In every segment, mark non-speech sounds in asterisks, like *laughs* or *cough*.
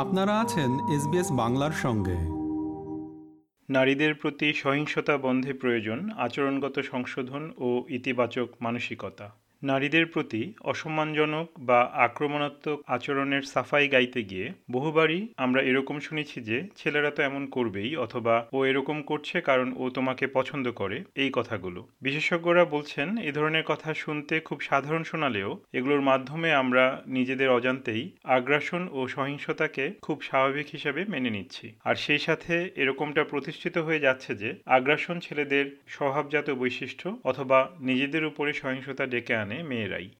আপনারা আছেন এসবিএস বাংলার সঙ্গে। নারীদের প্রতি সহিংসতা বন্ধে প্রয়োজন আচরণগত সংশোধন ও ইতিবাচক মানসিকতা। নারীদের প্রতি অসম্মানজনক বা আক্রমণাত্মক আচরণের সাফাই গাইতে গিয়ে বহুবারই আমরা এরকম শুনেছি যে, ছেলেরা তো এমন করবেই অথবা ও এরকম করছে কারণ ও তোমাকে পছন্দ করে। এই কথাগুলো। বিশেষজ্ঞরা বলছেন, এ ধরনের কথা শুনতে খুব সাধারণ শোনালেও এগুলোর মাধ্যমে আমরা নিজেদের অজান্তেই আগ্রাসন ও সহিংসতাকে খুব স্বাভাবিক হিসাবে মেনে নিচ্ছি। আর সেই সাথে এরকমটা প্রতিষ্ঠিত হয়ে যাচ্ছে যে, আগ্রাসন ছেলেদের স্বভাবজাত বৈশিষ্ট্য অথবা নিজেদের উপরে সহিংসতা ডেকে আনে। মেয়েরাই।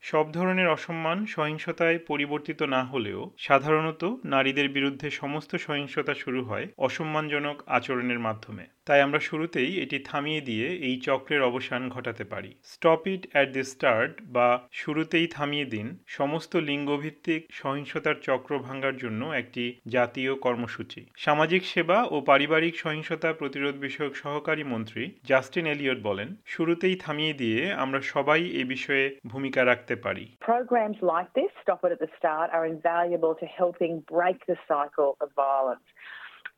সব ধরনের অসম্মান, সহিংসতায় পরিবর্তিত না হলেও সাধারণত নারীদের বিরুদ্ধে সমস্ত সহিংসতা শুরু হয় অসম্মানজনক আচরণের মাধ্যমে। তাই আমরা শুরুতেই এটি থামিয়ে দিয়ে এই চক্রের অবসান ঘটাতে পারি। Stop it at the start বা শুরুতেই থামিয়ে দিন সমস্ত লিঙ্গভিত্তিক সহিংসতার চক্র ভাঙ্গার জন্য একটি জাতীয় কর্মসূচি। সামাজিক সেবা ও পারিবারিক সহিংসতা প্রতিরোধ বিষয়ক সহকারী মন্ত্রী জাস্টিন এলিয়ট বলেন শুরুতেই থামিয়ে দিয়ে আমরা সবাই এ বিষয়ে ভূমিকা রাখতে পারি। Programs like this, Stop It at the Start, are invaluable to helping break the cycle of violence.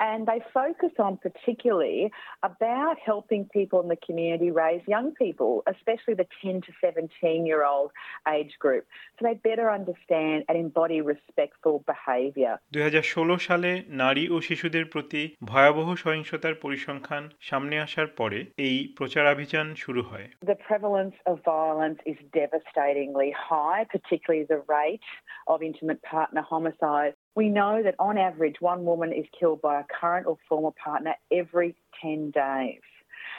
And they focus on particularly about helping people in the community raise young people, especially the 10 to 17 year old age group, so they better understand and embody respectful behaviour. দুই সালে নারী ও শিশুদের প্রতি ভয়াবহ সহিংসতার পরিসংখ্যান সামনে আসার পরে এই প্রচারাভিযান শুরু হয় The prevalence of violence is devastatingly high, particularly the rate of intimate partner homicide. we know that on average, one woman is killed by a current or former partner every 10 days.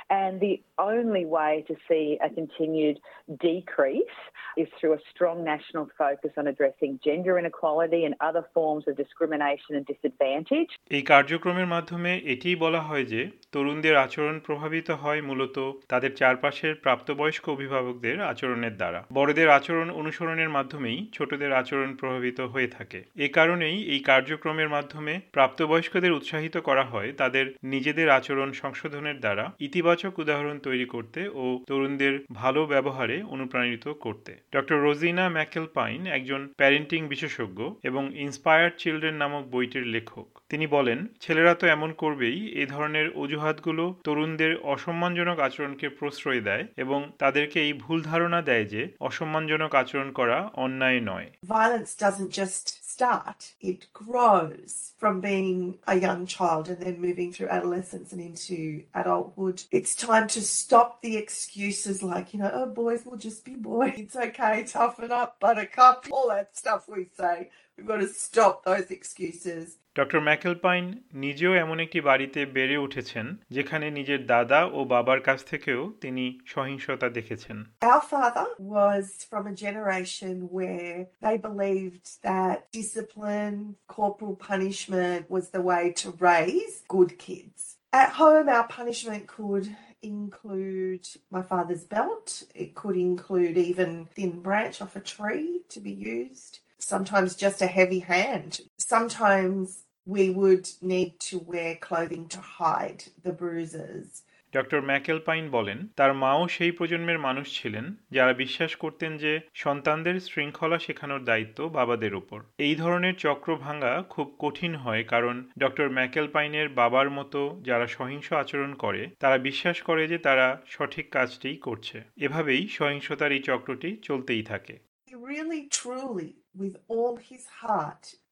And the only way to see a continued decrease is through a strong national focus on addressing gender inequality and other forms of discrimination and disadvantage. এই কার্যক্রমের মাধ্যমে এটিই বলা হয় যে তরুণদের আচরণ প্রভাবিত হয় মূলত তাদের চারপাশের প্রাপ্তবয়স্ক অভিভাবকদের আচরণের দ্বারা। বড়দের আচরণ অনুসরণের মাধ্যমেই ছোটদের আচরণ প্রভাবিত হয়ে থাকে। এ কারণেই এই কার্যক্রমের মাধ্যমে প্রাপ্তবয়স্কদের উৎসাহিত করা হয় তাদের নিজেদের আচরণ সংশোধনের দ্বারা। ইতিবাচক উদাহরণ তৈরি করতে ও তরুণদের ভালো ব্যবহারে অনুপ্রাণিত করতে। ডক্টর রোজিনা ম্যাকেল পাইন একজন প্যারেন্টিং বিশেষজ্ঞ এবং ইন্সপায়ার্ড চিলড্রেন নামক বইটির লেখক। তিনি বলেন, ছেলেরা তো এমন করবেই এই ধরনের অজুহাতগুলো তরুণদের অসম্মানজনক আচরণকে প্রশ্রয় দেয় এবং তাদেরকে এই ভুল ধারণা দেয় যে অসম্মানজনক আচরণ করা অন্যায় নয়। Violence doesn't just start, it grows from being a young child and then moving through adolescence and into adulthood. It's time to stop the excuses like, you know, oh, boys will just be boys. *laughs* It's okay, toughen up, buttercup, all that stuff we say. We've got to stop those excuses. Doctor McAlpine নিজেও এমন একটি বাড়িতে বেড়ে উঠেছেন যেখানে নিজের দাদা ও বাবার কাছ থেকেও তিনি সহিংসতা দেখেছেন Our father was from a generation where they believed that discipline, corporal punishment was the way to raise good kids. At home, our punishment could include my father's belt. It could include even thin branch off a tree to be used. Sometimes just a heavy hand. Sometimes we would need to wear clothing to hide the bruises. Doctor McAlpine বলেন তার মাও সেই প্রজন্মের মানুষ ছিলেন যারা বিশ্বাস করতেন যে সন্তানদের শৃঙ্খলা শেখানোর দায়িত্ব বাবাদের উপর এই ধরনের চক্র ভাঙা খুব কঠিন হয় কারণ ডক্টর ম্যাকেলপাইনের বাবার মতো যারা সহিংস আচরণ করে তারা বিশ্বাস করে যে তারা সঠিক কাজটিই করছে। এভাবেই সহিংসতার এই চক্রটি চলতেই থাকে।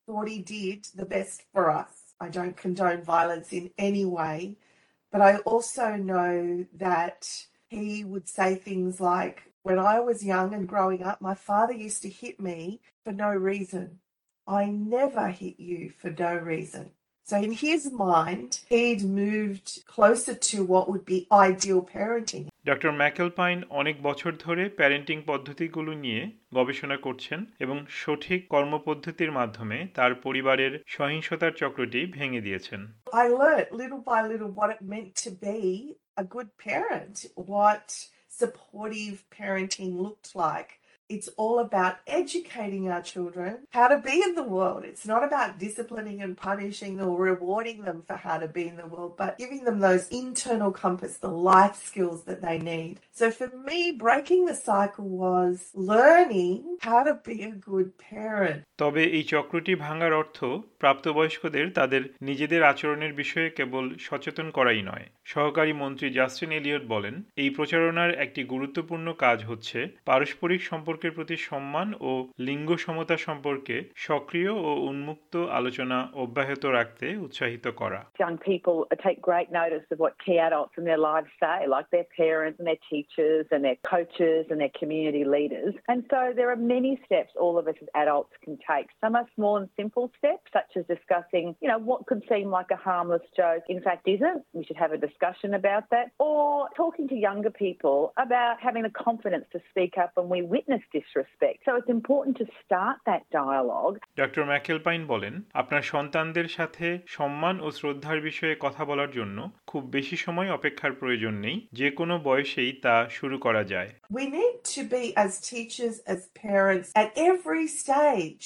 Thought he did the best for us. I don't condone violence in any way, but I also know that he would say things like, When I was young and growing up, my father used to hit me for no reason. I never hit you for no reason. So, in his mind, he'd moved closer to what would be ideal parenting. Doctor McAlpine অনেক বছর ধরে parenting পদ্ধতিগুলো নিয়ে গবেষণা করছেন এবং সঠিক কর্মপদ্ধতির মাধ্যমে তার পরিবারের সহিংসতার চক্রটি ভেঙে দিয়েছেন I learnt little by little what it meant to be a good parent, what supportive parenting looked like. It's all about educating our children how to be in the world. It's not about disciplining and punishing or rewarding them for how to be in the world, but giving them those internal compass, the life skills that they need. So for me, breaking the cycle was learning how to be a good parent. তবে এই চক্রটি ভাঙার অর্থ প্রাপ্তবয়স্কদের তাদের নিজেদের আচরণের বিষয়ে কেবল সচেতন করাই নয় সহকারী মন্ত্রী জাস্টিন এলিয়ট বলেন এই প্রচারণার একটি গুরুত্বপূর্ণ কাজ হচ্ছে পারস্পরিক সম্পর্কের প্রতি সম্মান ও লিঙ্গ সমতা সম্পর্কে সক্রিয় ও উন্মুক্ত আলোচনা অব্যাহত রাখতে উৎসাহিত করা Young people take great notice of what key adults in their lives say, like their parents and their teachers and their coaches and their community leaders. And so there are many steps all of us as adults can take. Some are small and simple steps, such as discussing, you know, what could seem like a harmless joke, in fact isn't. We should have a discussion about that. Or talking to younger people about having the confidence to speak up when we witness disrespect. So it's important to start that dialogue. Doctor McAlpine বলেন আপনার সন্তানদের সাথে সম্মান ও শ্রদ্ধার বিষয়ে কথা বলার জন্য খুব বেশি সময় অপেক্ষার প্রয়োজন নেই যে কোনো বয়সেই তা শুরু করা যায় We need to be, as teachers, as parents, at every stage,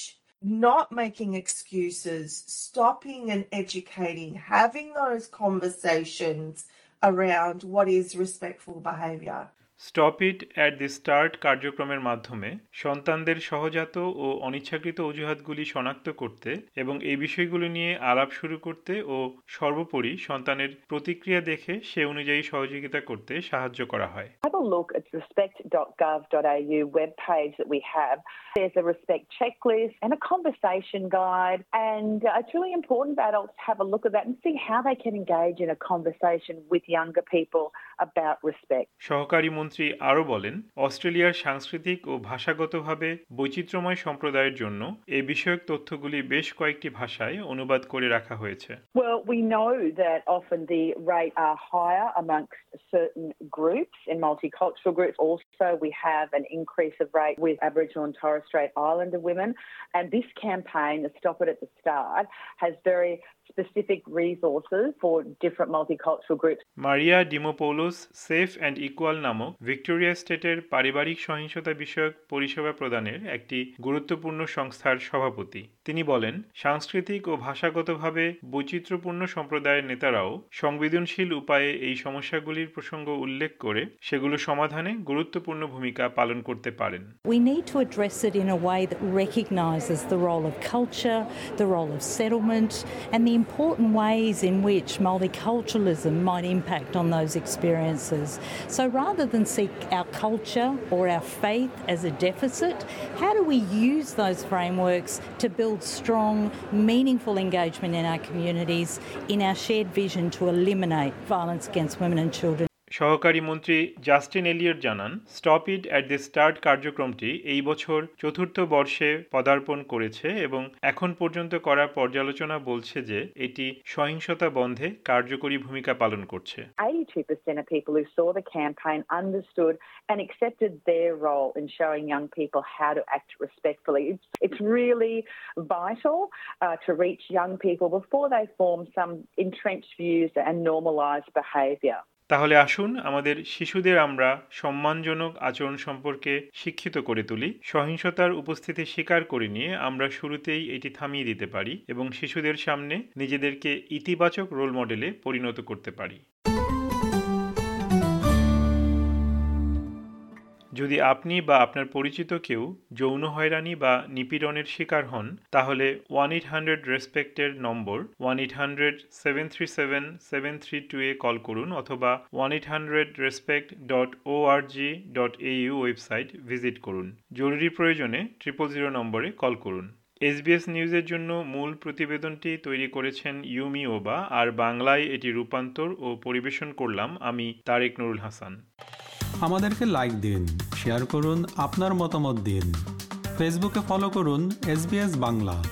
not making excuses, stopping and educating, having those conversations around what is respectful behaviour. Stop it at the start কার্যক্রমের মাধ্যমে সন্তানদের সহজাত ও অনিচ্ছাকৃত অজুহাতগুলি শনাক্ত করতে এবং এই বিষয়গুলো নিয়ে আলাপ শুরু করতে ও সর্বোপরি সন্তানের প্রতিক্রিয়া দেখে সে অনুযায়ী সহযোগিতা করতে সাহায্য করা হয় Have a look at the respect.gov.au webpage that we have. There's a respect checklist and a conversation guide. And uh, it's really important for adults to have a look at that and see how they can engage in a conversation with younger people about respect. সহকারী মন্ত্রী আরও বলেন অস্ট্রেলিয়ার সাংস্কৃতিক ও ভাষাগতভাবে বৈচিত্র্যময় সম্প্রদায়ের জন্য এ বিষয়ক তথ্যগুলি বেশ কয়েকটি ভাষায় অনুবাদ করে রাখা হয়েছে Well, we know that often the rate are higher amongst certain groups in multicultural groups. Also, we have an increase of rate with Aboriginal and Torres Strait Islander women. And this campaign, the Stop It at the Start, has very specific resources for different multicultural groups. Maria Dimopoulos safe and equal নামক Victoria স্টেটের পারিবারিক সহিংসতা বিষয়ক পরিষেবা প্রদানের একটি গুরুত্বপূর্ণ সংস্থার সভাপতি তিনি বলেন সাংস্কৃতিক ও ভাষাগতভাবে বৈচিত্র্যপূর্ণ সম্প্রদায়ের নেতারাও সংবেদনশীল উপায়ে এই সমস্যাগুলির প্রসঙ্গ উল্লেখ করে সেগুলো সমাধানে গুরুত্বপূর্ণ ভূমিকা পালন করতে পারেন We need to address it in a way that recognises the role of culture, the role of settlement, and the important ways in which multiculturalism might impact on those experiences. So rather than seek our culture or our faith as a deficit, how do we use those frameworks to build strong, meaningful engagement in our communities in our shared vision to eliminate violence against women and children? সহকারী মন্ত্রী Justin Elliott জানান, stop it at the start কার্যক্রমটি এই বছর চতুর্থ বর্ষে পদার্পণ করেছে এবং এখন পর্যন্ত করা পর্যালোচনা বলছে যে এটি সহিংসতা বন্ধে কার্যকরী ভূমিকা পালন করছে Entrenched views and normalized behavior. তাহলে আসুন আমাদের শিশুদের আমরা সম্মানজনক আচরণ সম্পর্কে শিক্ষিত করে তুলি। সহিংসতার উপস্থিতি স্বীকার করে নিয়ে আমরা শুরুতেই এটি থামিয়ে দিতে পারি এবং শিশুদের সামনে নিজেদেরকে ইতিবাচক রোল মডেলে পরিণত করতে পারি। যদি আপনি বা আপনার পরিচিত কেউ যৌন হয়রানি বা নিপীড়নের শিকার হন, তাহলে ওয়ান এইট হান্ড্রেড রেসপেক্টের নম্বর one eight hundred seven three seven seven three two এ কল করুন অথবা one eight hundred respect dot O R G dot AU website visit করুন। জরুরি প্রয়োজনে ট্রিপল জিরো নম্বরে কল করুন। এসবিএস নিউজের জন্য মূল প্রতিবেদনটি তৈরি করেছেন ইউমি ওবা, আর বাংলায় এটি রূপান্তর ও পরিবেশন করলাম আমি তারেক নুরুল হাসান। আমাদেরকে লাইক দিন শেয়ার করুন, আপনার মতামত দিন। ফেসবুকে ফলো করুন এস বাংলা।